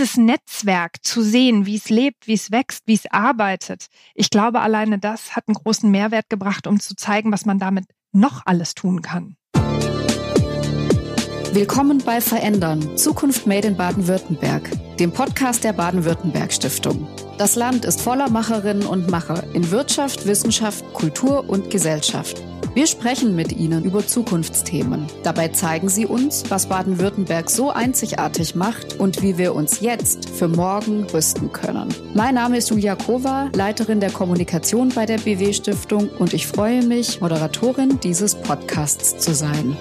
dieses Netzwerk zu sehen, wie es lebt, wie es wächst, wie es arbeitet, ich glaube, alleine das hat einen großen Mehrwert gebracht, um zu zeigen, was man damit noch alles tun kann. Willkommen bei Verändern, Zukunft Made in Baden-Württemberg, dem Podcast der Baden-Württemberg Stiftung. Das Land ist voller Macherinnen und Macher in Wirtschaft, Wissenschaft, Kultur und Gesellschaft. Wir sprechen mit Ihnen über Zukunftsthemen. Dabei zeigen Sie uns, was Baden-Württemberg so einzigartig macht und wie wir uns jetzt für morgen rüsten können. Mein Name ist Julia Kova, Leiterin der Kommunikation bei der BW Stiftung und ich freue mich, Moderatorin dieses Podcasts zu sein.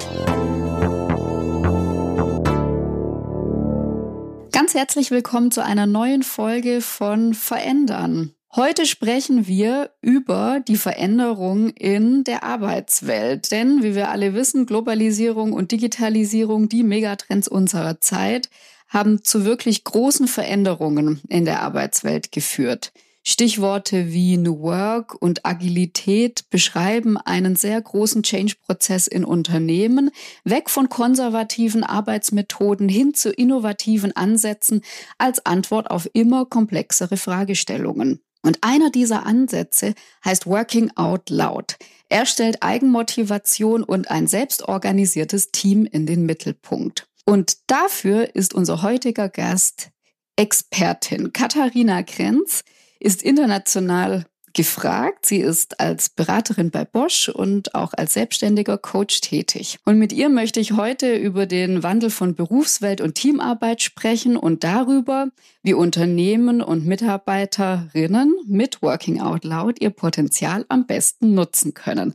Ganz herzlich willkommen zu einer neuen Folge von Verändern. Heute sprechen wir über die Veränderung in der Arbeitswelt. Denn, wie wir alle wissen, Globalisierung und Digitalisierung, die Megatrends unserer Zeit, haben zu wirklich großen Veränderungen in der Arbeitswelt geführt. Stichworte wie New Work und Agilität beschreiben einen sehr großen Change-Prozess in Unternehmen, weg von konservativen Arbeitsmethoden hin zu innovativen Ansätzen als Antwort auf immer komplexere Fragestellungen. Und einer dieser Ansätze heißt Working Out Loud. Er stellt Eigenmotivation und ein selbstorganisiertes Team in den Mittelpunkt. Und dafür ist unser heutiger Gast Expertin. Katharina Krenz ist international gefragt. Sie ist als Beraterin bei Bosch und auch als selbstständiger Coach tätig. Und mit ihr möchte ich heute über den Wandel von Berufswelt und Teamarbeit sprechen und darüber, wie Unternehmen und Mitarbeiterinnen mit Working Out Loud ihr Potenzial am besten nutzen können.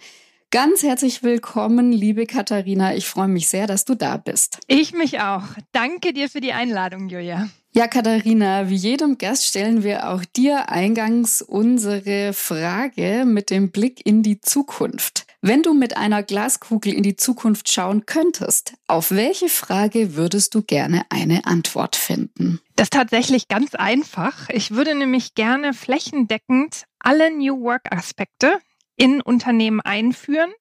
Ganz herzlich willkommen, liebe Katharina. Ich freue mich sehr, dass du da bist. Ich mich auch. Danke dir für die Einladung, Julia. Ja, Katharina, wie jedem Gast stellen wir auch dir eingangs unsere Frage mit dem Blick in die Zukunft. Wenn du mit einer Glaskugel in die Zukunft schauen könntest, auf welche Frage würdest du gerne eine Antwort finden? Das ist tatsächlich ganz einfach. Ich würde nämlich gerne flächendeckend alle New Work Aspekte in Unternehmen einführen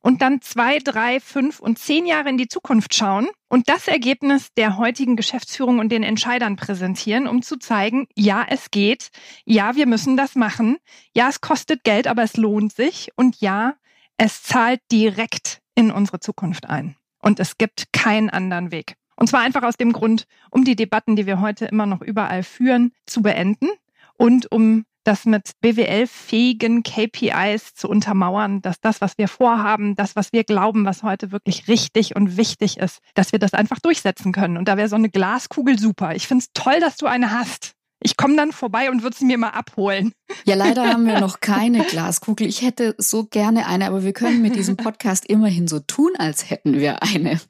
und dann zwei, drei, fünf und zehn Jahre in die Zukunft schauen und das Ergebnis der heutigen Geschäftsführung und den Entscheidern präsentieren, um zu zeigen, ja, es geht, ja, wir müssen das machen, ja, es kostet Geld, aber es lohnt sich und ja, es zahlt direkt in unsere Zukunft ein. Und es gibt keinen anderen Weg. Und zwar einfach aus dem Grund, um die Debatten, die wir heute immer noch überall führen, zu beenden und um das mit BWL-fähigen KPIs zu untermauern, dass das, was wir vorhaben, das, was wir glauben, was heute wirklich richtig und wichtig ist, dass wir das einfach durchsetzen können. Und da wäre so eine Glaskugel super. Ich finde es toll, dass du eine hast. Ich komme dann vorbei und würde sie mir mal abholen. Ja, leider haben wir noch keine Glaskugel. Ich hätte so gerne eine, aber wir können mit diesem Podcast immerhin so tun, als hätten wir eine.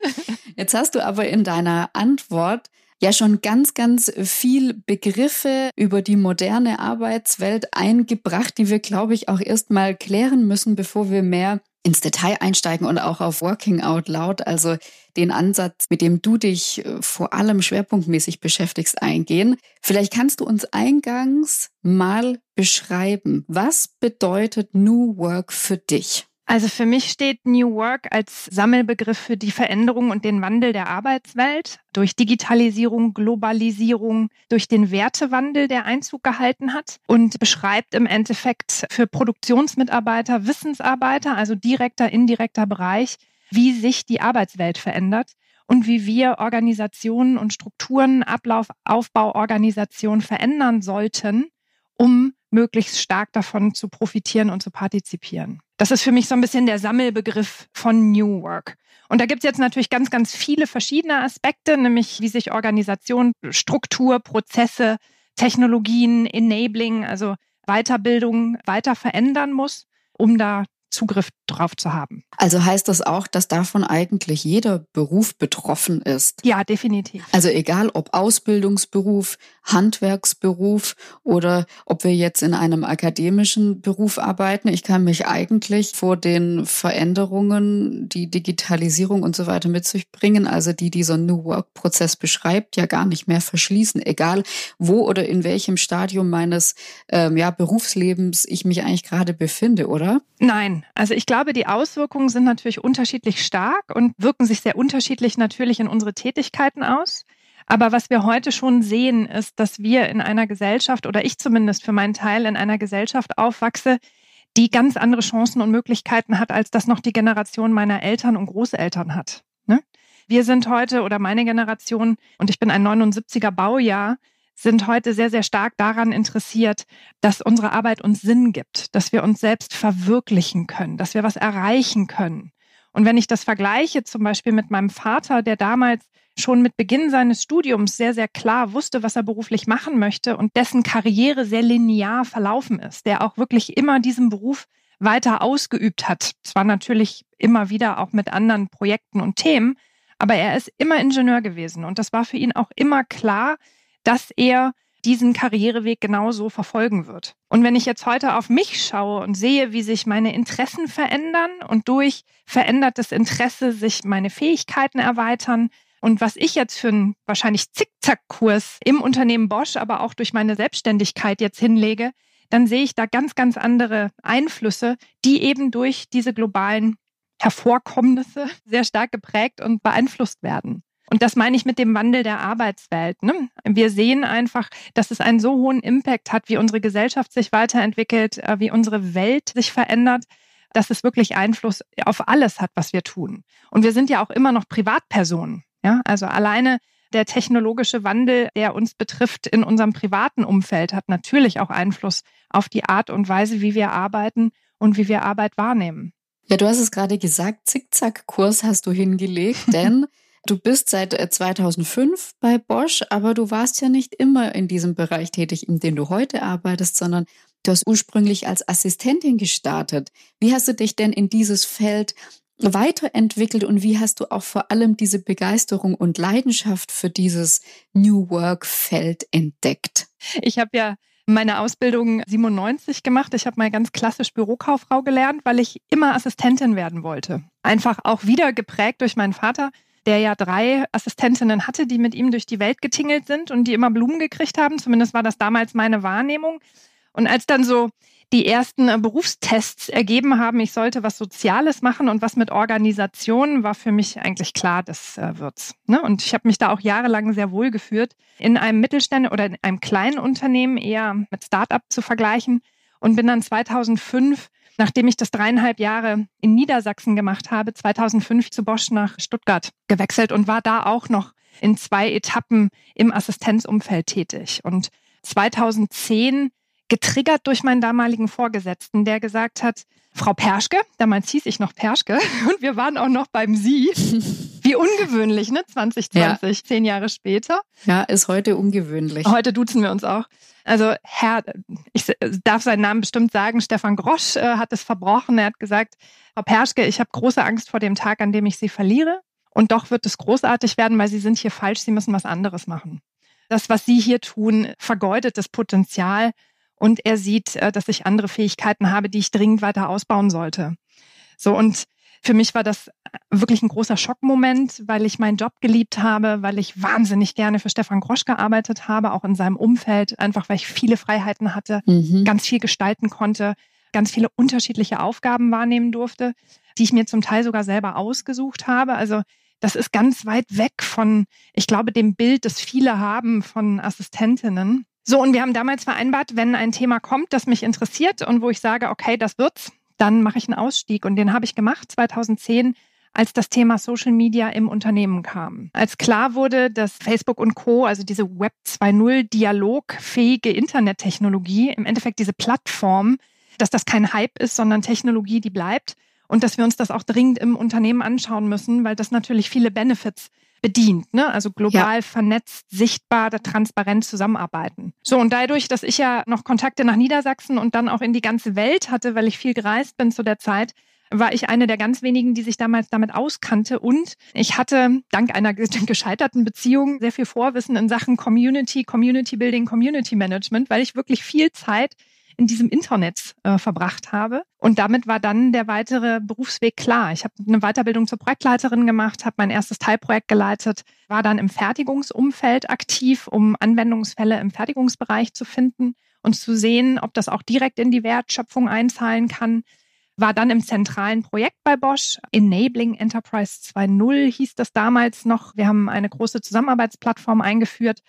Jetzt hast du aber in deiner Antwort ja schon ganz, ganz viel Begriffe über die moderne Arbeitswelt eingebracht, die wir, glaube ich, auch erstmal klären müssen, bevor wir mehr ins Detail einsteigen und auch auf Working Out Loud, also den Ansatz, mit dem du dich äh, vor allem schwerpunktmäßig beschäftigst, eingehen. Vielleicht kannst du uns eingangs mal beschreiben, was bedeutet New Work für dich? Also für mich steht New Work als Sammelbegriff für die Veränderung und den Wandel der Arbeitswelt. Durch Digitalisierung, Globalisierung, durch den Wertewandel, der Einzug gehalten hat und beschreibt im Endeffekt für Produktionsmitarbeiter, Wissensarbeiter, also direkter, indirekter Bereich, wie sich die Arbeitswelt verändert und wie wir Organisationen und Strukturen, Ablauf, Aufbau, Organisation verändern sollten, um möglichst stark davon zu profitieren und zu partizipieren. Das ist für mich so ein bisschen der Sammelbegriff von New Work. Und da gibt es jetzt natürlich ganz, ganz viele verschiedene Aspekte, nämlich wie sich Organisation, Struktur, Prozesse, Technologien, Enabling, also Weiterbildung weiter verändern muss, um da Zugriff drauf zu haben. Also heißt das auch, dass davon eigentlich jeder Beruf betroffen ist? Ja, definitiv. Also egal ob Ausbildungsberuf, Handwerksberuf oder ob wir jetzt in einem akademischen Beruf arbeiten, ich kann mich eigentlich vor den Veränderungen, die Digitalisierung und so weiter mit sich bringen, also die dieser New Work Prozess beschreibt, ja gar nicht mehr verschließen, egal wo oder in welchem Stadium meines ähm, ja, Berufslebens ich mich eigentlich gerade befinde, oder? Nein, also ich glaube, die Auswirkungen sind natürlich unterschiedlich stark und wirken sich sehr unterschiedlich natürlich in unsere Tätigkeiten aus. Aber was wir heute schon sehen, ist, dass wir in einer Gesellschaft oder ich zumindest für meinen Teil in einer Gesellschaft aufwachse, die ganz andere Chancen und Möglichkeiten hat, als das noch die Generation meiner Eltern und Großeltern hat. Ne? Wir sind heute oder meine Generation, und ich bin ein 79er Baujahr, sind heute sehr, sehr stark daran interessiert, dass unsere Arbeit uns Sinn gibt, dass wir uns selbst verwirklichen können, dass wir was erreichen können. Und wenn ich das vergleiche zum Beispiel mit meinem Vater, der damals schon mit Beginn seines Studiums sehr, sehr klar wusste, was er beruflich machen möchte und dessen Karriere sehr linear verlaufen ist, der auch wirklich immer diesen Beruf weiter ausgeübt hat. Zwar natürlich immer wieder auch mit anderen Projekten und Themen, aber er ist immer Ingenieur gewesen und das war für ihn auch immer klar, dass er diesen Karriereweg genauso verfolgen wird. Und wenn ich jetzt heute auf mich schaue und sehe, wie sich meine Interessen verändern und durch verändertes Interesse sich meine Fähigkeiten erweitern, und was ich jetzt für einen wahrscheinlich Zickzackkurs im Unternehmen Bosch, aber auch durch meine Selbstständigkeit jetzt hinlege, dann sehe ich da ganz, ganz andere Einflüsse, die eben durch diese globalen Hervorkommnisse sehr stark geprägt und beeinflusst werden. Und das meine ich mit dem Wandel der Arbeitswelt. Ne? Wir sehen einfach, dass es einen so hohen Impact hat, wie unsere Gesellschaft sich weiterentwickelt, äh, wie unsere Welt sich verändert, dass es wirklich Einfluss auf alles hat, was wir tun. Und wir sind ja auch immer noch Privatpersonen. Ja, also alleine der technologische Wandel, der uns betrifft in unserem privaten Umfeld, hat natürlich auch Einfluss auf die Art und Weise, wie wir arbeiten und wie wir Arbeit wahrnehmen. Ja, du hast es gerade gesagt, Zickzack-Kurs hast du hingelegt, denn du bist seit 2005 äh, bei Bosch, aber du warst ja nicht immer in diesem Bereich tätig, in dem du heute arbeitest, sondern du hast ursprünglich als Assistentin gestartet. Wie hast du dich denn in dieses Feld weiterentwickelt und wie hast du auch vor allem diese Begeisterung und Leidenschaft für dieses New Work Feld entdeckt? Ich habe ja meine Ausbildung 97 gemacht. Ich habe mal ganz klassisch Bürokauffrau gelernt, weil ich immer Assistentin werden wollte. Einfach auch wieder geprägt durch meinen Vater, der ja drei Assistentinnen hatte, die mit ihm durch die Welt getingelt sind und die immer Blumen gekriegt haben. Zumindest war das damals meine Wahrnehmung. Und als dann so die ersten äh, Berufstests ergeben haben, ich sollte was Soziales machen und was mit Organisation, war für mich eigentlich klar, das äh, wird's. Ne? Und ich habe mich da auch jahrelang sehr wohl geführt, in einem Mittelständler oder in einem kleinen Unternehmen eher mit Startup zu vergleichen und bin dann 2005 nachdem ich das dreieinhalb Jahre in Niedersachsen gemacht habe, 2005 zu Bosch nach Stuttgart gewechselt und war da auch noch in zwei Etappen im Assistenzumfeld tätig. Und 2010 getriggert durch meinen damaligen Vorgesetzten, der gesagt hat, Frau Perschke, damals hieß ich noch Perschke und wir waren auch noch beim Sie. Wie ungewöhnlich, ne? 2020, ja. zehn Jahre später. Ja, ist heute ungewöhnlich. Heute duzen wir uns auch. Also Herr, ich darf seinen Namen bestimmt sagen, Stefan Grosch äh, hat es verbrochen. Er hat gesagt, Frau Perschke, ich habe große Angst vor dem Tag, an dem ich Sie verliere. Und doch wird es großartig werden, weil Sie sind hier falsch, Sie müssen was anderes machen. Das, was Sie hier tun, vergeudet das Potenzial und er sieht, äh, dass ich andere Fähigkeiten habe, die ich dringend weiter ausbauen sollte. So und für mich war das wirklich ein großer Schockmoment, weil ich meinen Job geliebt habe, weil ich wahnsinnig gerne für Stefan Grosch gearbeitet habe, auch in seinem Umfeld, einfach weil ich viele Freiheiten hatte, mhm. ganz viel gestalten konnte, ganz viele unterschiedliche Aufgaben wahrnehmen durfte, die ich mir zum Teil sogar selber ausgesucht habe. Also das ist ganz weit weg von, ich glaube, dem Bild, das viele haben von Assistentinnen. So, und wir haben damals vereinbart, wenn ein Thema kommt, das mich interessiert und wo ich sage, okay, das wird's, dann mache ich einen Ausstieg. Und den habe ich gemacht 2010 als das Thema Social Media im Unternehmen kam. Als klar wurde, dass Facebook und Co., also diese Web 2.0 dialogfähige Internettechnologie, im Endeffekt diese Plattform, dass das kein Hype ist, sondern Technologie, die bleibt und dass wir uns das auch dringend im Unternehmen anschauen müssen, weil das natürlich viele Benefits bedient, ne? Also global ja. vernetzt, sichtbar, transparent zusammenarbeiten. So, und dadurch, dass ich ja noch Kontakte nach Niedersachsen und dann auch in die ganze Welt hatte, weil ich viel gereist bin zu der Zeit, war ich eine der ganz wenigen, die sich damals damit auskannte. Und ich hatte dank einer gescheiterten Beziehung sehr viel Vorwissen in Sachen Community, Community Building, Community Management, weil ich wirklich viel Zeit in diesem Internet äh, verbracht habe. Und damit war dann der weitere Berufsweg klar. Ich habe eine Weiterbildung zur Projektleiterin gemacht, habe mein erstes Teilprojekt geleitet, war dann im Fertigungsumfeld aktiv, um Anwendungsfälle im Fertigungsbereich zu finden und zu sehen, ob das auch direkt in die Wertschöpfung einzahlen kann. war dann im zentralen Projekt bei Bosch. Enabling Enterprise 2.0 hieß das damals noch. Wir haben eine große Zusammenarbeitsplattform eingeführt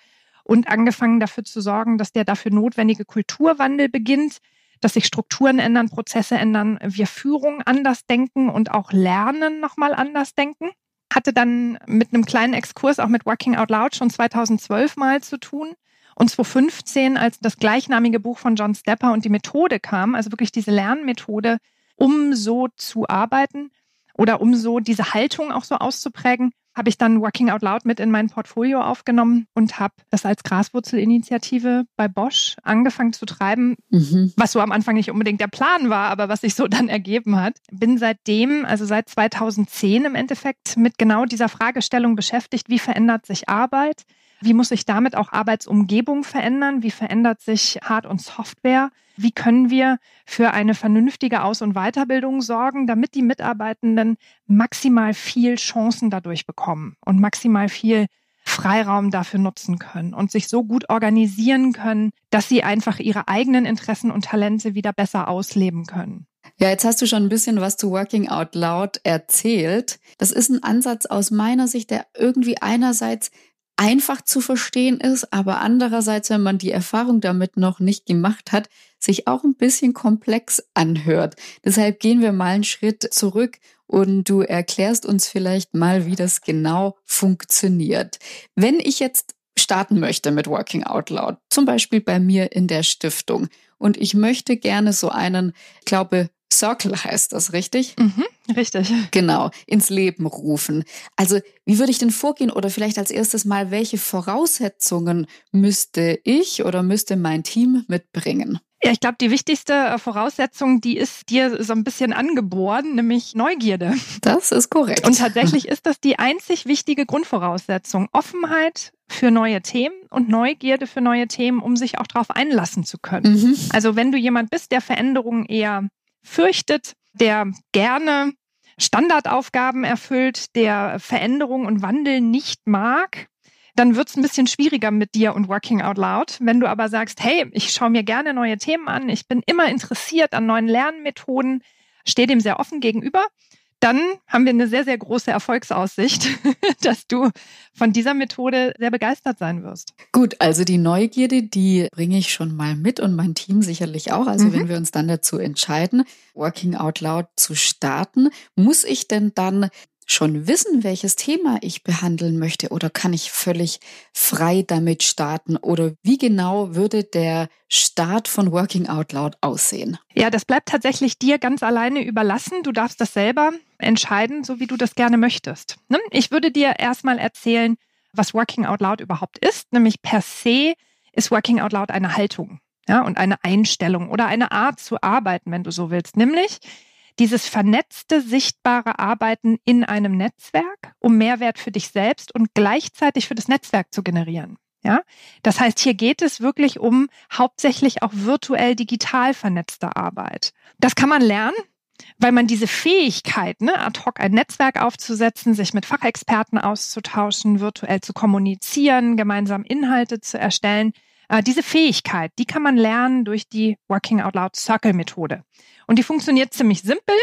und angefangen dafür zu sorgen, dass der dafür notwendige Kulturwandel beginnt, dass sich Strukturen ändern, Prozesse ändern, wir Führung anders denken und auch Lernen nochmal anders denken. Hatte dann mit einem kleinen Exkurs auch mit Working Out Loud schon 2012 mal zu tun. Und 2015, als das gleichnamige Buch von John Stepper und die Methode kam, also wirklich diese Lernmethode, um so zu arbeiten oder um so diese Haltung auch so auszuprägen, habe ich dann Working Out Loud mit in mein Portfolio aufgenommen und habe das als Graswurzelinitiative bei Bosch angefangen zu treiben, mhm. was so am Anfang nicht unbedingt der Plan war, aber was sich so dann ergeben hat. Bin seitdem, also seit 2010 im Endeffekt, mit genau dieser Fragestellung beschäftigt, wie verändert sich Arbeit? Wie muss sich damit auch Arbeitsumgebung verändern? Wie verändert sich Hard- und Software? Wie können wir für eine vernünftige Aus- und Weiterbildung sorgen, damit die Mitarbeitenden maximal viel Chancen dadurch bekommen und maximal viel Freiraum dafür nutzen können und sich so gut organisieren können, dass sie einfach ihre eigenen Interessen und Talente wieder besser ausleben können. Ja, jetzt hast du schon ein bisschen was zu Working Out Loud erzählt. Das ist ein Ansatz aus meiner Sicht, der irgendwie einerseits einfach zu verstehen ist, aber andererseits, wenn man die Erfahrung damit noch nicht gemacht hat, sich auch ein bisschen komplex anhört. Deshalb gehen wir mal einen Schritt zurück und du erklärst uns vielleicht mal, wie das genau funktioniert. Wenn ich jetzt starten möchte mit Working Out Loud, zum Beispiel bei mir in der Stiftung, und ich möchte gerne so einen, ich glaube, Circle heißt das, richtig? Mhm, richtig. Genau, ins Leben rufen. Also, wie würde ich denn vorgehen oder vielleicht als erstes mal, welche Voraussetzungen müsste ich oder müsste mein Team mitbringen? Ja, ich glaube, die wichtigste äh, Voraussetzung, die ist dir so ein bisschen angeboren, nämlich Neugierde. Das ist korrekt. Und tatsächlich ist das die einzig wichtige Grundvoraussetzung. Offenheit für neue Themen und Neugierde für neue Themen, um sich auch darauf einlassen zu können. Mhm. Also wenn du jemand bist, der Veränderungen eher fürchtet, der gerne Standardaufgaben erfüllt, der Veränderung und Wandel nicht mag, dann wird es ein bisschen schwieriger mit dir und Working Out Loud. Wenn du aber sagst, hey, ich schaue mir gerne neue Themen an, ich bin immer interessiert an neuen Lernmethoden, stehe dem sehr offen gegenüber, dann haben wir eine sehr, sehr große Erfolgsaussicht, dass du von dieser Methode sehr begeistert sein wirst. Gut, also die Neugierde, die bringe ich schon mal mit und mein Team sicherlich auch. Also mhm. wenn wir uns dann dazu entscheiden, Working Out Loud zu starten, muss ich denn dann schon wissen, welches Thema ich behandeln möchte oder kann ich völlig frei damit starten oder wie genau würde der Start von Working Out Loud aussehen? Ja, das bleibt tatsächlich dir ganz alleine überlassen. Du darfst das selber entscheiden, so wie du das gerne möchtest. Ne? Ich würde dir erstmal erzählen, was Working Out Loud überhaupt ist, nämlich per se ist Working Out Loud eine Haltung. Ja, und eine Einstellung oder eine Art zu arbeiten, wenn du so willst. Nämlich, dieses vernetzte, sichtbare Arbeiten in einem Netzwerk, um Mehrwert für dich selbst und gleichzeitig für das Netzwerk zu generieren. Ja, das heißt, hier geht es wirklich um hauptsächlich auch virtuell digital vernetzte Arbeit. Das kann man lernen, weil man diese Fähigkeit, ne, ad hoc ein Netzwerk aufzusetzen, sich mit Fachexperten auszutauschen, virtuell zu kommunizieren, gemeinsam Inhalte zu erstellen, äh, diese Fähigkeit, die kann man lernen durch die Working Out Loud Circle Methode. Und die funktioniert ziemlich simpel.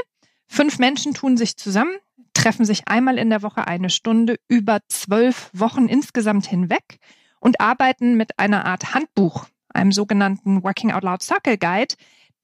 Fünf Menschen tun sich zusammen, treffen sich einmal in der Woche eine Stunde über zwölf Wochen insgesamt hinweg und arbeiten mit einer Art Handbuch, einem sogenannten Working Out Loud Circle Guide,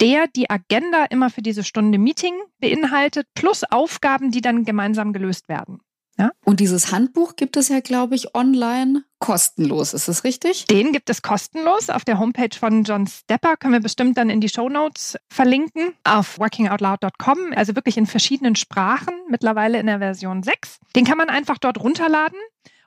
der die Agenda immer für diese Stunde Meeting beinhaltet, plus Aufgaben, die dann gemeinsam gelöst werden. Ja? Und dieses Handbuch gibt es ja, glaube ich, online kostenlos. Ist das richtig? Den gibt es kostenlos auf der Homepage von John Stepper. Können wir bestimmt dann in die Show Notes verlinken auf workingoutloud.com. Also wirklich in verschiedenen Sprachen, mittlerweile in der Version 6. Den kann man einfach dort runterladen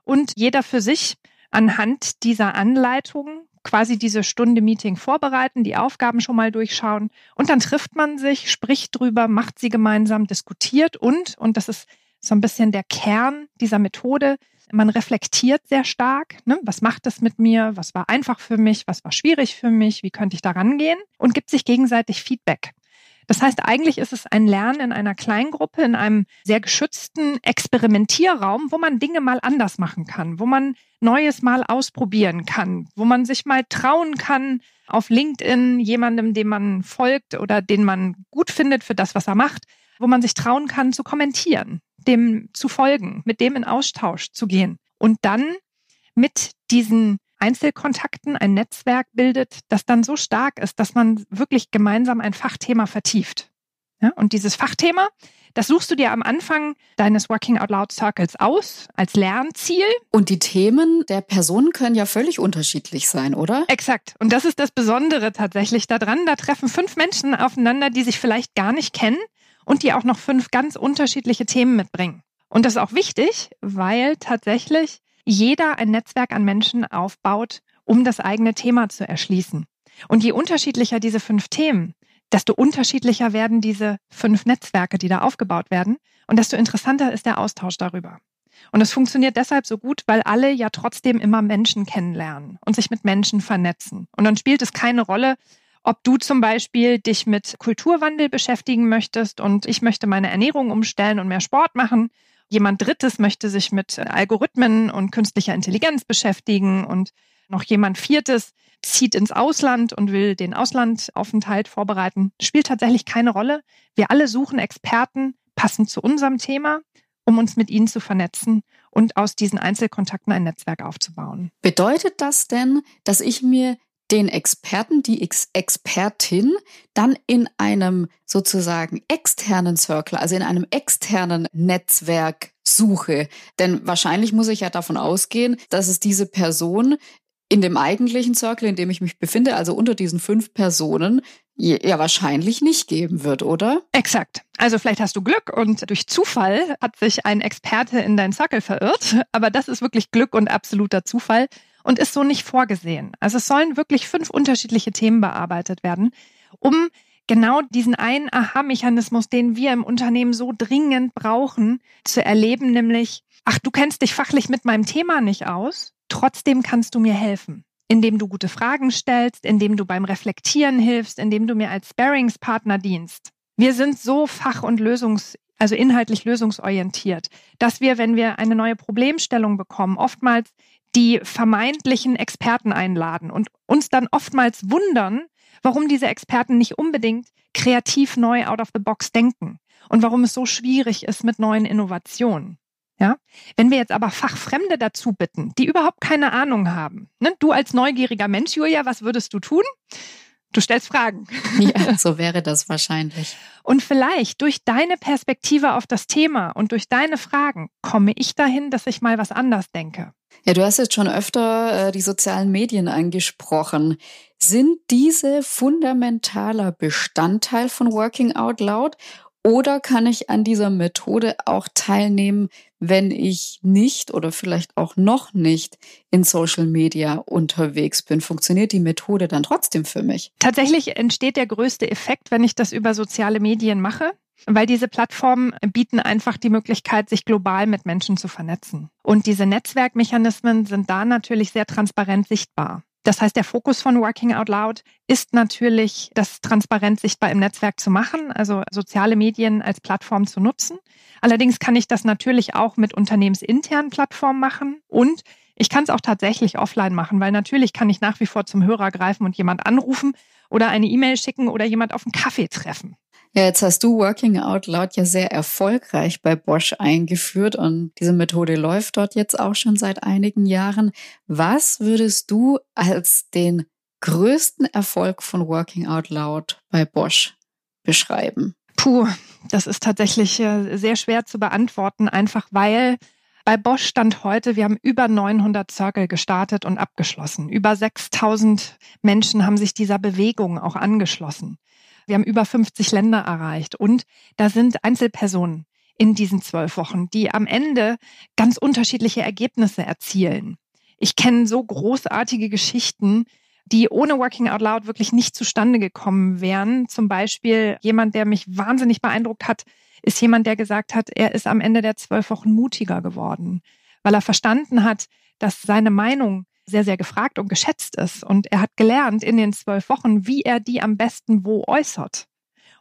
und jeder für sich anhand dieser Anleitungen quasi diese Stunde Meeting vorbereiten, die Aufgaben schon mal durchschauen und dann trifft man sich, spricht drüber, macht sie gemeinsam, diskutiert und, und das ist so ein bisschen der Kern dieser Methode. Man reflektiert sehr stark, ne? was macht das mit mir, was war einfach für mich, was war schwierig für mich, wie könnte ich da rangehen und gibt sich gegenseitig Feedback. Das heißt, eigentlich ist es ein Lernen in einer Kleingruppe, in einem sehr geschützten Experimentierraum, wo man Dinge mal anders machen kann, wo man Neues mal ausprobieren kann, wo man sich mal trauen kann, auf LinkedIn jemandem, dem man folgt oder den man gut findet für das, was er macht, wo man sich trauen kann zu kommentieren, dem zu folgen, mit dem in Austausch zu gehen und dann mit diesen Einzelkontakten ein Netzwerk bildet, das dann so stark ist, dass man wirklich gemeinsam ein Fachthema vertieft. Ja, und dieses Fachthema, das suchst du dir am Anfang deines Working Out Loud Circles aus als Lernziel. Und die Themen der Personen können ja völlig unterschiedlich sein, oder? Exakt. Und das ist das Besondere tatsächlich daran. Da treffen fünf Menschen aufeinander, die sich vielleicht gar nicht kennen und die auch noch fünf ganz unterschiedliche Themen mitbringen. Und das ist auch wichtig, weil tatsächlich jeder ein Netzwerk an Menschen aufbaut, um das eigene Thema zu erschließen. Und je unterschiedlicher diese fünf Themen, desto unterschiedlicher werden diese fünf Netzwerke, die da aufgebaut werden, und desto interessanter ist der Austausch darüber. Und es funktioniert deshalb so gut, weil alle ja trotzdem immer Menschen kennenlernen und sich mit Menschen vernetzen. Und dann spielt es keine Rolle, ob du zum Beispiel dich mit Kulturwandel beschäftigen möchtest und ich möchte meine Ernährung umstellen und mehr Sport machen Jemand Drittes möchte sich mit Algorithmen und künstlicher Intelligenz beschäftigen und noch jemand Viertes zieht ins Ausland und will den Auslandaufenthalt vorbereiten. Spielt tatsächlich keine Rolle. Wir alle suchen Experten passend zu unserem Thema, um uns mit ihnen zu vernetzen und aus diesen Einzelkontakten ein Netzwerk aufzubauen. Bedeutet das denn, dass ich mir den Experten, die Ex Expertin dann in einem sozusagen externen Circle, also in einem externen Netzwerk suche. Denn wahrscheinlich muss ich ja davon ausgehen, dass es diese Person in dem eigentlichen Circle, in dem ich mich befinde, also unter diesen fünf Personen, ja wahrscheinlich nicht geben wird, oder? Exakt. Also vielleicht hast du Glück und durch Zufall hat sich ein Experte in dein Circle verirrt, aber das ist wirklich Glück und absoluter Zufall und ist so nicht vorgesehen. Also es sollen wirklich fünf unterschiedliche Themen bearbeitet werden, um genau diesen einen Aha-Mechanismus, den wir im Unternehmen so dringend brauchen, zu erleben, nämlich, ach, du kennst dich fachlich mit meinem Thema nicht aus, trotzdem kannst du mir helfen indem du gute Fragen stellst, indem du beim Reflektieren hilfst, indem du mir als Sparingspartner dienst. Wir sind so fach- und lösungs, also inhaltlich lösungsorientiert, dass wir, wenn wir eine neue Problemstellung bekommen, oftmals die vermeintlichen Experten einladen und uns dann oftmals wundern, warum diese Experten nicht unbedingt kreativ neu out of the box denken und warum es so schwierig ist mit neuen Innovationen. Ja? Wenn wir jetzt aber Fachfremde dazu bitten, die überhaupt keine Ahnung haben, ne? du als neugieriger Mensch, Julia, was würdest du tun? Du stellst Fragen. Ja, so wäre das wahrscheinlich. Und vielleicht durch deine Perspektive auf das Thema und durch deine Fragen komme ich dahin, dass ich mal was anders denke. Ja, du hast jetzt schon öfter äh, die sozialen Medien angesprochen. Sind diese fundamentaler Bestandteil von Working Out Loud oder kann ich an dieser Methode auch teilnehmen, wenn ich nicht oder vielleicht auch noch nicht in Social Media unterwegs bin? Funktioniert die Methode dann trotzdem für mich? Tatsächlich entsteht der größte Effekt, wenn ich das über soziale Medien mache weil diese Plattformen bieten einfach die Möglichkeit, sich global mit Menschen zu vernetzen. Und diese Netzwerkmechanismen sind da natürlich sehr transparent sichtbar. Das heißt, der Fokus von Working Out Loud ist natürlich, das transparent sichtbar im Netzwerk zu machen, also soziale Medien als Plattform zu nutzen. Allerdings kann ich das natürlich auch mit unternehmensinternen Plattformen machen und ich kann es auch tatsächlich offline machen, weil natürlich kann ich nach wie vor zum Hörer greifen und jemand anrufen oder eine E-Mail schicken oder jemand auf einen Kaffee treffen. Ja, jetzt hast du Working Out Loud ja sehr erfolgreich bei Bosch eingeführt und diese Methode läuft dort jetzt auch schon seit einigen Jahren. Was würdest du als den größten Erfolg von Working Out Loud bei Bosch beschreiben? Puh, das ist tatsächlich äh, sehr schwer zu beantworten, einfach weil bei Bosch stand heute, wir haben über 900 Circle gestartet und abgeschlossen. Über 6000 Menschen haben sich dieser Bewegung auch angeschlossen. Wir haben über 50 Länder erreicht und da sind Einzelpersonen in diesen zwölf Wochen, die am Ende ganz unterschiedliche Ergebnisse erzielen. Ich kenne so großartige Geschichten, die ohne Working Out Loud wirklich nicht zustande gekommen wären. Zum Beispiel jemand, der mich wahnsinnig beeindruckt hat, ist jemand, der gesagt hat, er ist am Ende der zwölf Wochen mutiger geworden, weil er verstanden hat, dass seine Meinung sehr, sehr gefragt und geschätzt ist. Und er hat gelernt in den zwölf Wochen, wie er die am besten wo äußert.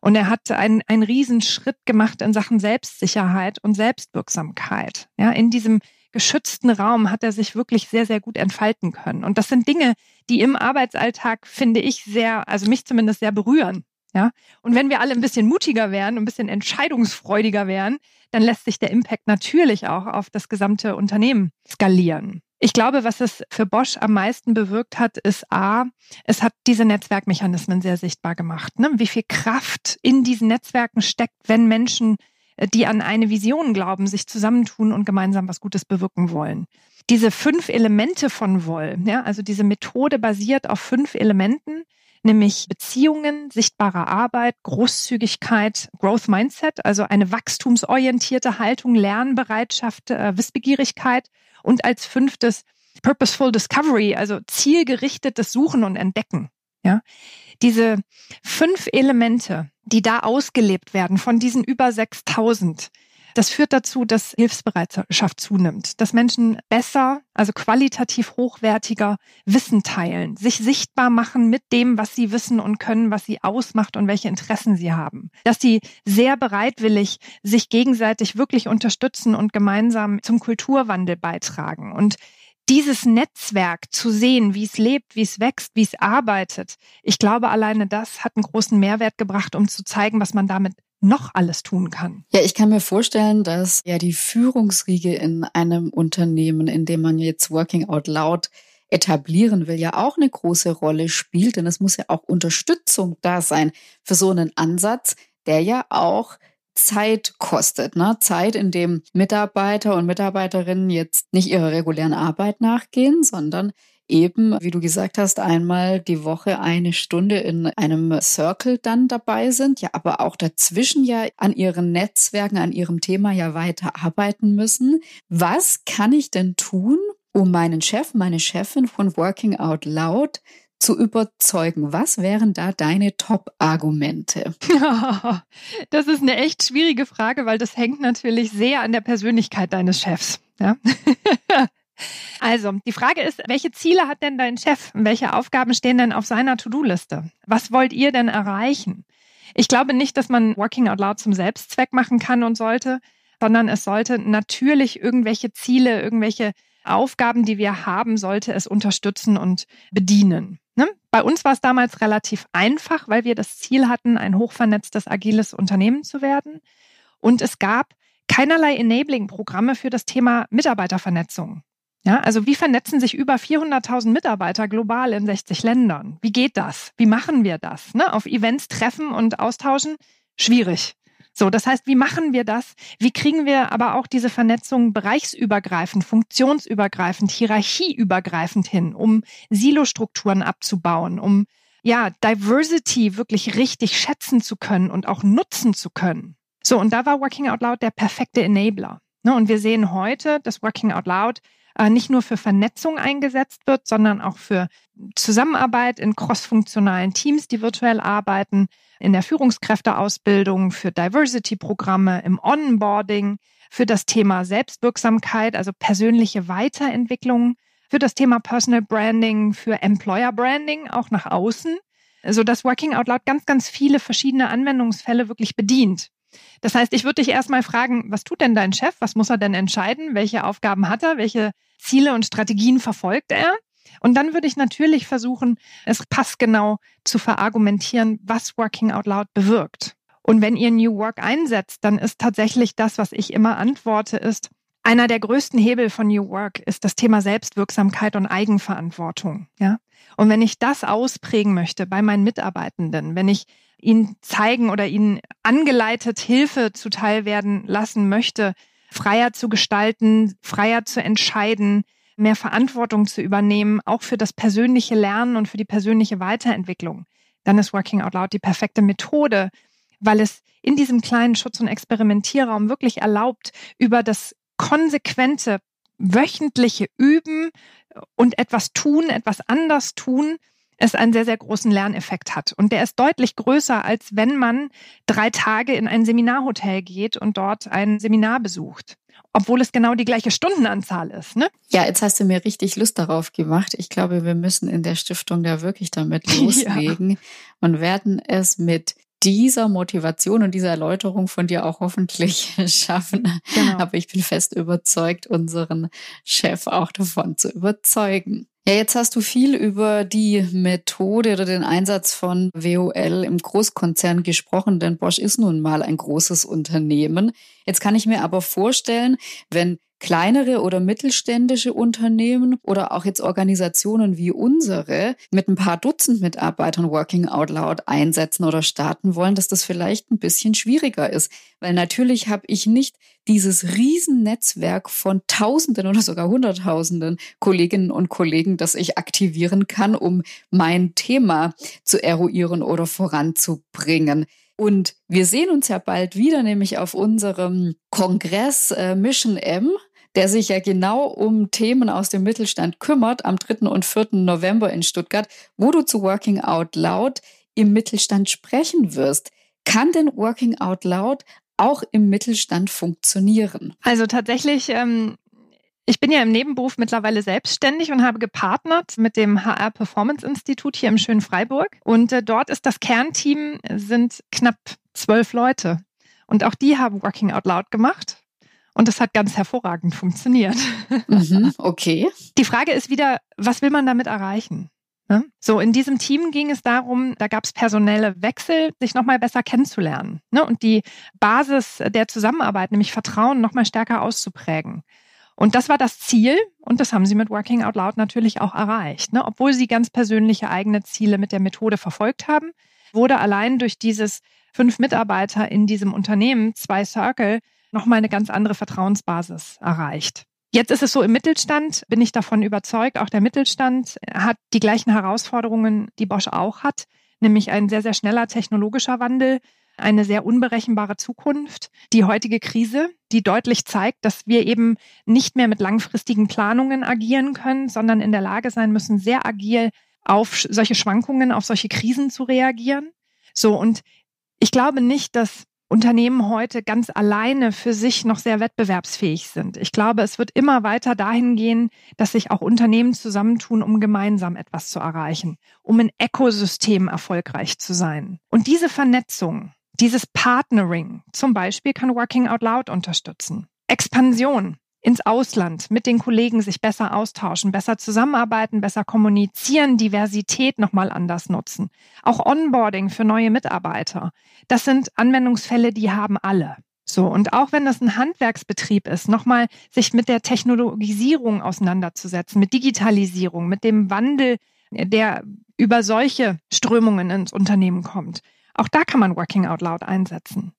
Und er hat einen, einen Riesenschritt gemacht in Sachen Selbstsicherheit und Selbstwirksamkeit. Ja, in diesem geschützten Raum hat er sich wirklich sehr, sehr gut entfalten können. Und das sind Dinge, die im Arbeitsalltag, finde ich, sehr, also mich zumindest sehr berühren. Ja. Und wenn wir alle ein bisschen mutiger wären, ein bisschen entscheidungsfreudiger wären, dann lässt sich der Impact natürlich auch auf das gesamte Unternehmen skalieren. Ich glaube, was es für Bosch am meisten bewirkt hat, ist A, es hat diese Netzwerkmechanismen sehr sichtbar gemacht. Ne? Wie viel Kraft in diesen Netzwerken steckt, wenn Menschen die an eine Vision glauben, sich zusammentun und gemeinsam was Gutes bewirken wollen. Diese fünf Elemente von Woll, ja, also diese Methode basiert auf fünf Elementen, nämlich Beziehungen, sichtbare Arbeit, Großzügigkeit, Growth Mindset, also eine wachstumsorientierte Haltung, Lernbereitschaft, äh, Wissbegierigkeit und als fünftes Purposeful Discovery, also zielgerichtetes Suchen und Entdecken. Ja, diese fünf Elemente, die da ausgelebt werden von diesen über 6000, das führt dazu, dass Hilfsbereitschaft zunimmt, dass Menschen besser, also qualitativ hochwertiger Wissen teilen, sich sichtbar machen mit dem, was sie wissen und können, was sie ausmacht und welche Interessen sie haben, dass sie sehr bereitwillig sich gegenseitig wirklich unterstützen und gemeinsam zum Kulturwandel beitragen. Und dieses Netzwerk zu sehen, wie es lebt, wie es wächst, wie es arbeitet, ich glaube, alleine das hat einen großen Mehrwert gebracht, um zu zeigen, was man damit noch alles tun kann. Ja, ich kann mir vorstellen, dass ja die Führungsriege in einem Unternehmen, in dem man jetzt Working Out Loud etablieren will, ja auch eine große Rolle spielt. Denn es muss ja auch Unterstützung da sein für so einen Ansatz, der ja auch Zeit kostet. Ne? Zeit, in dem Mitarbeiter und Mitarbeiterinnen jetzt nicht ihrer regulären Arbeit nachgehen, sondern eben, wie du gesagt hast, einmal die Woche eine Stunde in einem Circle dann dabei sind, ja, aber auch dazwischen ja an ihren Netzwerken, an ihrem Thema ja weiter arbeiten müssen. Was kann ich denn tun, um meinen Chef, meine Chefin von Working Out Loud zu überzeugen? Was wären da deine Top-Argumente? das ist eine echt schwierige Frage, weil das hängt natürlich sehr an der Persönlichkeit deines Chefs. Ja? Also, die Frage ist, welche Ziele hat denn dein Chef? Welche Aufgaben stehen denn auf seiner To-Do-Liste? Was wollt ihr denn erreichen? Ich glaube nicht, dass man Working Out Loud zum Selbstzweck machen kann und sollte, sondern es sollte natürlich irgendwelche Ziele, irgendwelche Aufgaben, die wir haben, sollte es unterstützen und bedienen. Ne? Bei uns war es damals relativ einfach, weil wir das Ziel hatten, ein hochvernetztes, agiles Unternehmen zu werden. Und es gab keinerlei Enabling-Programme für das Thema Mitarbeitervernetzung. Ja, also wie vernetzen sich über 400.000 Mitarbeiter global in 60 Ländern? Wie geht das? Wie machen wir das? Ne? Auf Events treffen und austauschen? Schwierig. So, das heißt, wie machen wir das? Wie kriegen wir aber auch diese Vernetzung bereichsübergreifend, funktionsübergreifend, hierarchieübergreifend hin, um Silostrukturen abzubauen, um ja, Diversity wirklich richtig schätzen zu können und auch nutzen zu können. So, und da war Working Out Loud der perfekte Enabler. Ne, und wir sehen heute, dass Working Out Loud nicht nur für Vernetzung eingesetzt wird, sondern auch für Zusammenarbeit in crossfunktionalen Teams, die virtuell arbeiten, in der Führungskräfteausbildung, für Diversity-Programme, im Onboarding, für das Thema Selbstwirksamkeit, also persönliche Weiterentwicklung, für das Thema Personal Branding, für Employer Branding, auch nach außen, so dass Working Out Loud ganz, ganz viele verschiedene Anwendungsfälle wirklich bedient. Das heißt, ich würde dich erstmal fragen, was tut denn dein Chef? Was muss er denn entscheiden? Welche Aufgaben hat er? Welche Ziele und Strategien verfolgt er? Und dann würde ich natürlich versuchen, es passgenau zu verargumentieren, was Working Out Loud bewirkt. Und wenn ihr New Work einsetzt, dann ist tatsächlich das, was ich immer antworte, ist, einer der größten Hebel von New Work ist das Thema Selbstwirksamkeit und Eigenverantwortung. Ja? Und wenn ich das ausprägen möchte bei meinen Mitarbeitenden, wenn ich ihnen zeigen oder ihnen angeleitet Hilfe zuteil werden lassen möchte, freier zu gestalten, freier zu entscheiden, mehr Verantwortung zu übernehmen, auch für das persönliche Lernen und für die persönliche Weiterentwicklung, dann ist Working Out Loud die perfekte Methode, weil es in diesem kleinen Schutz- und Experimentierraum wirklich erlaubt, über das konsequente wöchentliche Üben und etwas tun, etwas anders tun, es einen sehr, sehr großen Lerneffekt hat. Und der ist deutlich größer, als wenn man drei Tage in ein Seminarhotel geht und dort ein Seminar besucht obwohl es genau die gleiche Stundenanzahl ist. Ne? Ja, jetzt hast du mir richtig Lust darauf gemacht. Ich glaube, wir müssen in der Stiftung da wirklich damit loslegen ja. und werden es mit dieser Motivation und dieser Erläuterung von dir auch hoffentlich schaffen. Genau. Aber ich bin fest überzeugt, unseren Chef auch davon zu überzeugen. Ja, jetzt hast du viel über die Methode oder den Einsatz von WOL im Großkonzern gesprochen, denn Bosch ist nun mal ein großes Unternehmen. Jetzt kann ich mir aber vorstellen, wenn kleinere oder mittelständische Unternehmen oder auch jetzt Organisationen wie unsere mit ein paar Dutzend Mitarbeitern Working Out Loud einsetzen oder starten wollen, dass das vielleicht ein bisschen schwieriger ist. Weil natürlich habe ich nicht dieses Riesennetzwerk von Tausenden oder sogar Hunderttausenden Kolleginnen und Kollegen, das ich aktivieren kann, um mein Thema zu eruieren oder voranzubringen. Und wir sehen uns ja bald wieder, nämlich auf unserem Kongress äh, Mission M der sich ja genau um Themen aus dem Mittelstand kümmert, am 3. und 4. November in Stuttgart, wo du zu Working Out Loud im Mittelstand sprechen wirst. Kann denn Working Out Loud auch im Mittelstand funktionieren? Also tatsächlich ähm ich bin ja im Nebenberuf mittlerweile selbstständig und habe gepartnert mit dem HR Performance Institut hier im schönen Freiburg. Und äh, dort ist das Kernteam, sind knapp zwölf Leute. Und auch die haben Working Out Loud gemacht. Und das hat ganz hervorragend funktioniert. Mhm, okay. Die Frage ist wieder, was will man damit erreichen? Ne? So, in diesem Team ging es darum, da gab es personelle Wechsel, sich nochmal besser kennenzulernen ne? und die Basis der Zusammenarbeit, nämlich Vertrauen, nochmal stärker auszuprägen. Und das war das Ziel und das haben sie mit Working Out Loud natürlich auch erreicht. Ne? Obwohl sie ganz persönliche eigene Ziele mit der Methode verfolgt haben, wurde allein durch dieses fünf Mitarbeiter in diesem Unternehmen, zwei Circle, nochmal eine ganz andere Vertrauensbasis erreicht. Jetzt ist es so, im Mittelstand bin ich davon überzeugt, auch der Mittelstand hat die gleichen Herausforderungen, die Bosch auch hat, nämlich ein sehr, sehr schneller technologischer Wandel, eine sehr unberechenbare Zukunft. Die heutige Krise, die deutlich zeigt, dass wir eben nicht mehr mit langfristigen Planungen agieren können, sondern in der Lage sein müssen, sehr agil auf solche Schwankungen, auf solche Krisen zu reagieren. So, und ich glaube nicht, dass Unternehmen heute ganz alleine für sich noch sehr wettbewerbsfähig sind. Ich glaube, es wird immer weiter dahin gehen, dass sich auch Unternehmen zusammentun, um gemeinsam etwas zu erreichen, um ein Ökosystem erfolgreich zu sein. Und diese Vernetzung, dieses Partnering zum Beispiel kann Working Out Loud unterstützen. Expansion ins Ausland mit den Kollegen sich besser austauschen, besser zusammenarbeiten, besser kommunizieren, Diversität nochmal anders nutzen. Auch Onboarding für neue Mitarbeiter. Das sind Anwendungsfälle, die haben alle. So, und auch wenn das ein Handwerksbetrieb ist, nochmal sich mit der Technologisierung auseinanderzusetzen, mit Digitalisierung, mit dem Wandel, der über solche Strömungen ins Unternehmen kommt. Auch da kann man Working Out Loud einsetzen.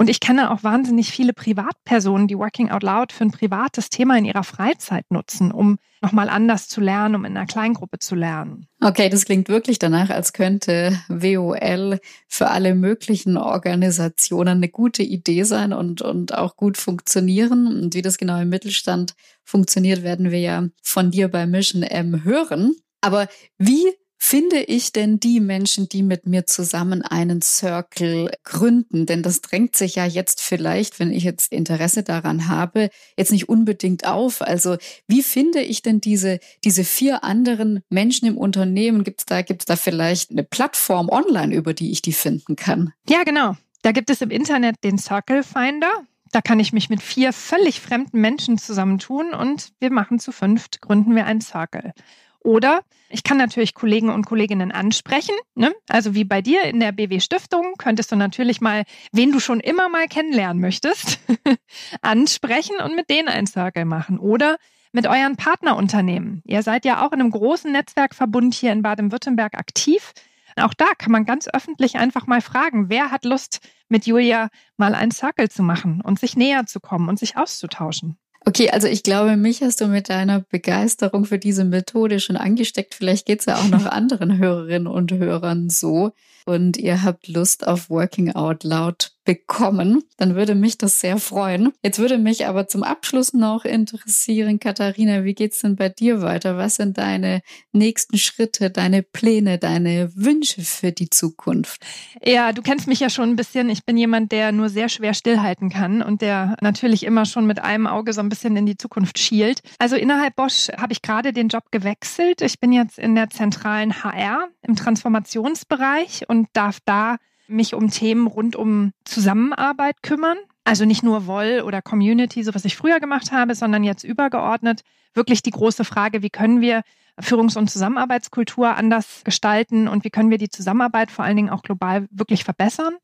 Und ich kenne auch wahnsinnig viele Privatpersonen, die Working Out Loud für ein privates Thema in ihrer Freizeit nutzen, um nochmal anders zu lernen, um in einer Kleingruppe zu lernen. Okay, das klingt wirklich danach, als könnte WOL für alle möglichen Organisationen eine gute Idee sein und, und auch gut funktionieren. Und wie das genau im Mittelstand funktioniert, werden wir ja von dir bei Mission M hören. Aber wie finde ich denn die Menschen, die mit mir zusammen einen Circle gründen? Denn das drängt sich ja jetzt vielleicht, wenn ich jetzt Interesse daran habe, jetzt nicht unbedingt auf. Also wie finde ich denn diese, diese vier anderen Menschen im Unternehmen? Gibt es da, gibt's da vielleicht eine Plattform online, über die ich die finden kann? Ja, genau. Da gibt es im Internet den Circle Finder. Da kann ich mich mit vier völlig fremden Menschen zusammentun und wir machen zu fünft, gründen wir einen Circle. Oder ich kann natürlich Kollegen und Kolleginnen ansprechen. Ne? Also wie bei dir in der BW Stiftung könntest du natürlich mal, wen du schon immer mal kennenlernen möchtest, ansprechen und mit denen ein Circle machen. Oder mit euren Partnerunternehmen. Ihr seid ja auch in einem großen Netzwerkverbund hier in Baden-Württemberg aktiv. Auch da kann man ganz öffentlich einfach mal fragen, wer hat Lust, mit Julia mal ein Circle zu machen und sich näher zu kommen und sich auszutauschen. Okay, also ich glaube, mich hast du mit deiner Begeisterung für diese Methode schon angesteckt. Vielleicht geht's ja auch noch anderen Hörerinnen und Hörern so und ihr habt Lust auf Working Out Loud bekommen, dann würde mich das sehr freuen. Jetzt würde mich aber zum Abschluss noch interessieren, Katharina, wie geht's denn bei dir weiter? Was sind deine nächsten Schritte, deine Pläne, deine Wünsche für die Zukunft? Ja, du kennst mich ja schon ein bisschen. Ich bin jemand, der nur sehr schwer stillhalten kann und der natürlich immer schon mit einem Auge so ein bisschen in die Zukunft schielt. Also innerhalb Bosch habe ich gerade den Job gewechselt. Ich bin jetzt in der zentralen HR im Transformationsbereich und darf da mich um Themen rund um Zusammenarbeit kümmern. Also nicht nur Woll oder Community, so was ich früher gemacht habe, sondern jetzt übergeordnet wirklich die große Frage, wie können wir Führungs- und Zusammenarbeitskultur anders gestalten und wie können wir die Zusammenarbeit vor allen Dingen auch global wirklich verbessern.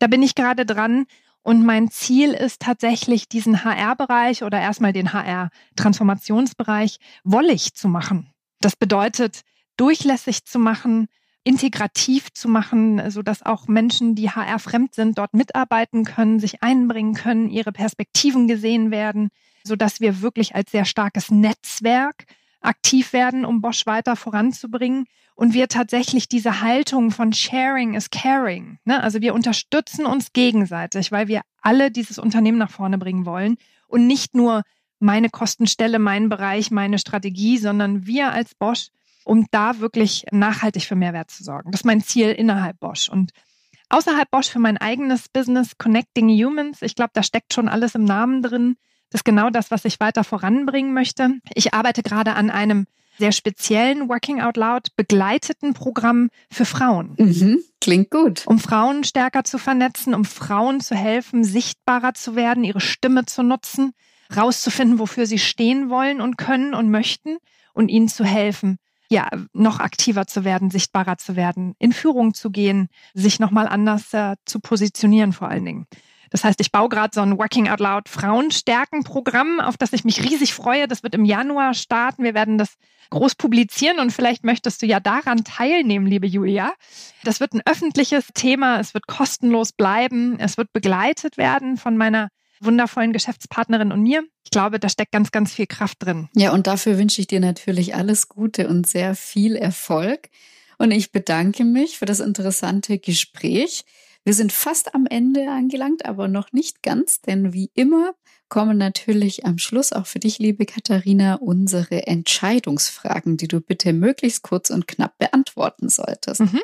Da bin ich gerade dran. Und mein Ziel ist tatsächlich, diesen HR-Bereich oder erstmal den HR-Transformationsbereich wollig zu machen. Das bedeutet, durchlässig zu machen, integrativ zu machen, so dass auch Menschen, die HR fremd sind, dort mitarbeiten können, sich einbringen können, ihre Perspektiven gesehen werden, so dass wir wirklich als sehr starkes Netzwerk aktiv werden, um Bosch weiter voranzubringen. Und wir tatsächlich diese Haltung von Sharing is Caring, ne? also wir unterstützen uns gegenseitig, weil wir alle dieses Unternehmen nach vorne bringen wollen und nicht nur meine Kostenstelle, mein Bereich, meine Strategie, sondern wir als Bosch, um da wirklich nachhaltig für Mehrwert zu sorgen. Das ist mein Ziel innerhalb Bosch. Und außerhalb Bosch für mein eigenes Business Connecting Humans, ich glaube, da steckt schon alles im Namen drin. Das ist genau das, was ich weiter voranbringen möchte. Ich arbeite gerade an einem sehr speziellen Working Out Loud begleiteten Programm für Frauen. Mhm, klingt gut. Um Frauen stärker zu vernetzen, um Frauen zu helfen, sichtbarer zu werden, ihre Stimme zu nutzen, rauszufinden, wofür sie stehen wollen und können und möchten und ihnen zu helfen, ja, noch aktiver zu werden, sichtbarer zu werden, in Führung zu gehen, sich nochmal anders äh, zu positionieren vor allen Dingen. Das heißt, ich baue gerade so ein Working Out Loud Frauenstärken-Programm, auf das ich mich riesig freue. Das wird im Januar starten. Wir werden das groß publizieren und vielleicht möchtest du ja daran teilnehmen, liebe Julia. Das wird ein öffentliches Thema. Es wird kostenlos bleiben. Es wird begleitet werden von meiner wundervollen Geschäftspartnerin und mir. Ich glaube, da steckt ganz, ganz viel Kraft drin. Ja, und dafür wünsche ich dir natürlich alles Gute und sehr viel Erfolg. Und ich bedanke mich für das interessante Gespräch. Wir sind fast am Ende angelangt, aber noch nicht ganz, denn wie immer kommen natürlich am Schluss auch für dich, liebe Katharina, unsere Entscheidungsfragen, die du bitte möglichst kurz und knapp beantworten solltest. Mhm.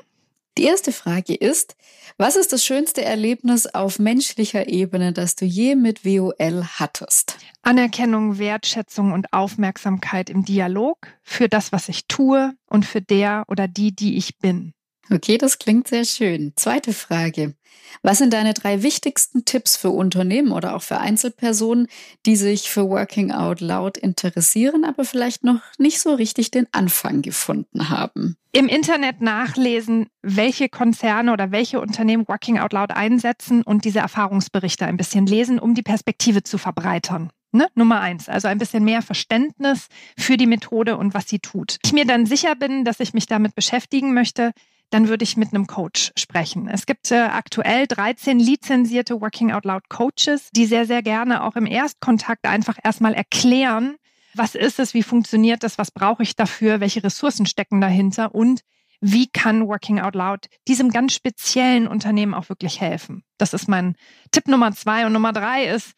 Die erste Frage ist, was ist das schönste Erlebnis auf menschlicher Ebene, das du je mit WOL hattest? Anerkennung, Wertschätzung und Aufmerksamkeit im Dialog für das, was ich tue und für der oder die, die ich bin. Okay, das klingt sehr schön. Zweite Frage. Was sind deine drei wichtigsten Tipps für Unternehmen oder auch für Einzelpersonen, die sich für Working Out Loud interessieren, aber vielleicht noch nicht so richtig den Anfang gefunden haben? Im Internet nachlesen, welche Konzerne oder welche Unternehmen Working Out Loud einsetzen und diese Erfahrungsberichte ein bisschen lesen, um die Perspektive zu verbreitern. Ne? Nummer eins, also ein bisschen mehr Verständnis für die Methode und was sie tut. Ich mir dann sicher bin, dass ich mich damit beschäftigen möchte, dann würde ich mit einem Coach sprechen. Es gibt äh, aktuell 13 lizenzierte Working Out Loud Coaches, die sehr, sehr gerne auch im Erstkontakt einfach erstmal erklären, was ist es, wie funktioniert das, was brauche ich dafür, welche Ressourcen stecken dahinter und wie kann Working Out Loud diesem ganz speziellen Unternehmen auch wirklich helfen. Das ist mein Tipp Nummer zwei. Und Nummer drei ist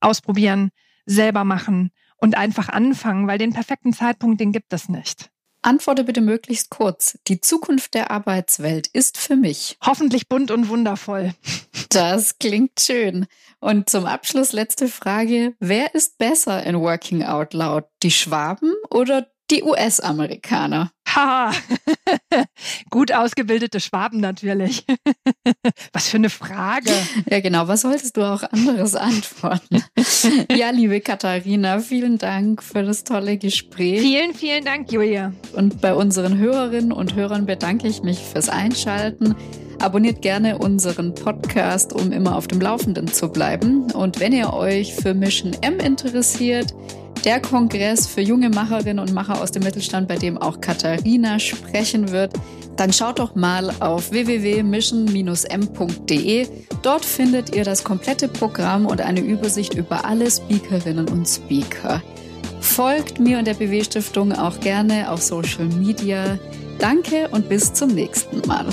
ausprobieren, selber machen und einfach anfangen, weil den perfekten Zeitpunkt, den gibt es nicht. Antworte bitte möglichst kurz. Die Zukunft der Arbeitswelt ist für mich. Hoffentlich bunt und wundervoll. Das klingt schön. Und zum Abschluss letzte Frage. Wer ist besser in Working Out Loud? Die Schwaben oder die US-Amerikaner? Ha, gut ausgebildete Schwaben natürlich. Was für eine Frage. Ja, genau. Was solltest du auch anderes antworten? ja, liebe Katharina, vielen Dank für das tolle Gespräch. Vielen, vielen Dank, Julia. Und bei unseren Hörerinnen und Hörern bedanke ich mich fürs Einschalten. Abonniert gerne unseren Podcast, um immer auf dem Laufenden zu bleiben. Und wenn ihr euch für Mission M interessiert, der Kongress für junge Macherinnen und Macher aus dem Mittelstand, bei dem auch Katharina sprechen wird, dann schaut doch mal auf www.mission-m.de. Dort findet ihr das komplette Programm und eine Übersicht über alle Speakerinnen und Speaker. Folgt mir und der BW Stiftung auch gerne auf Social Media. Danke und bis zum nächsten Mal.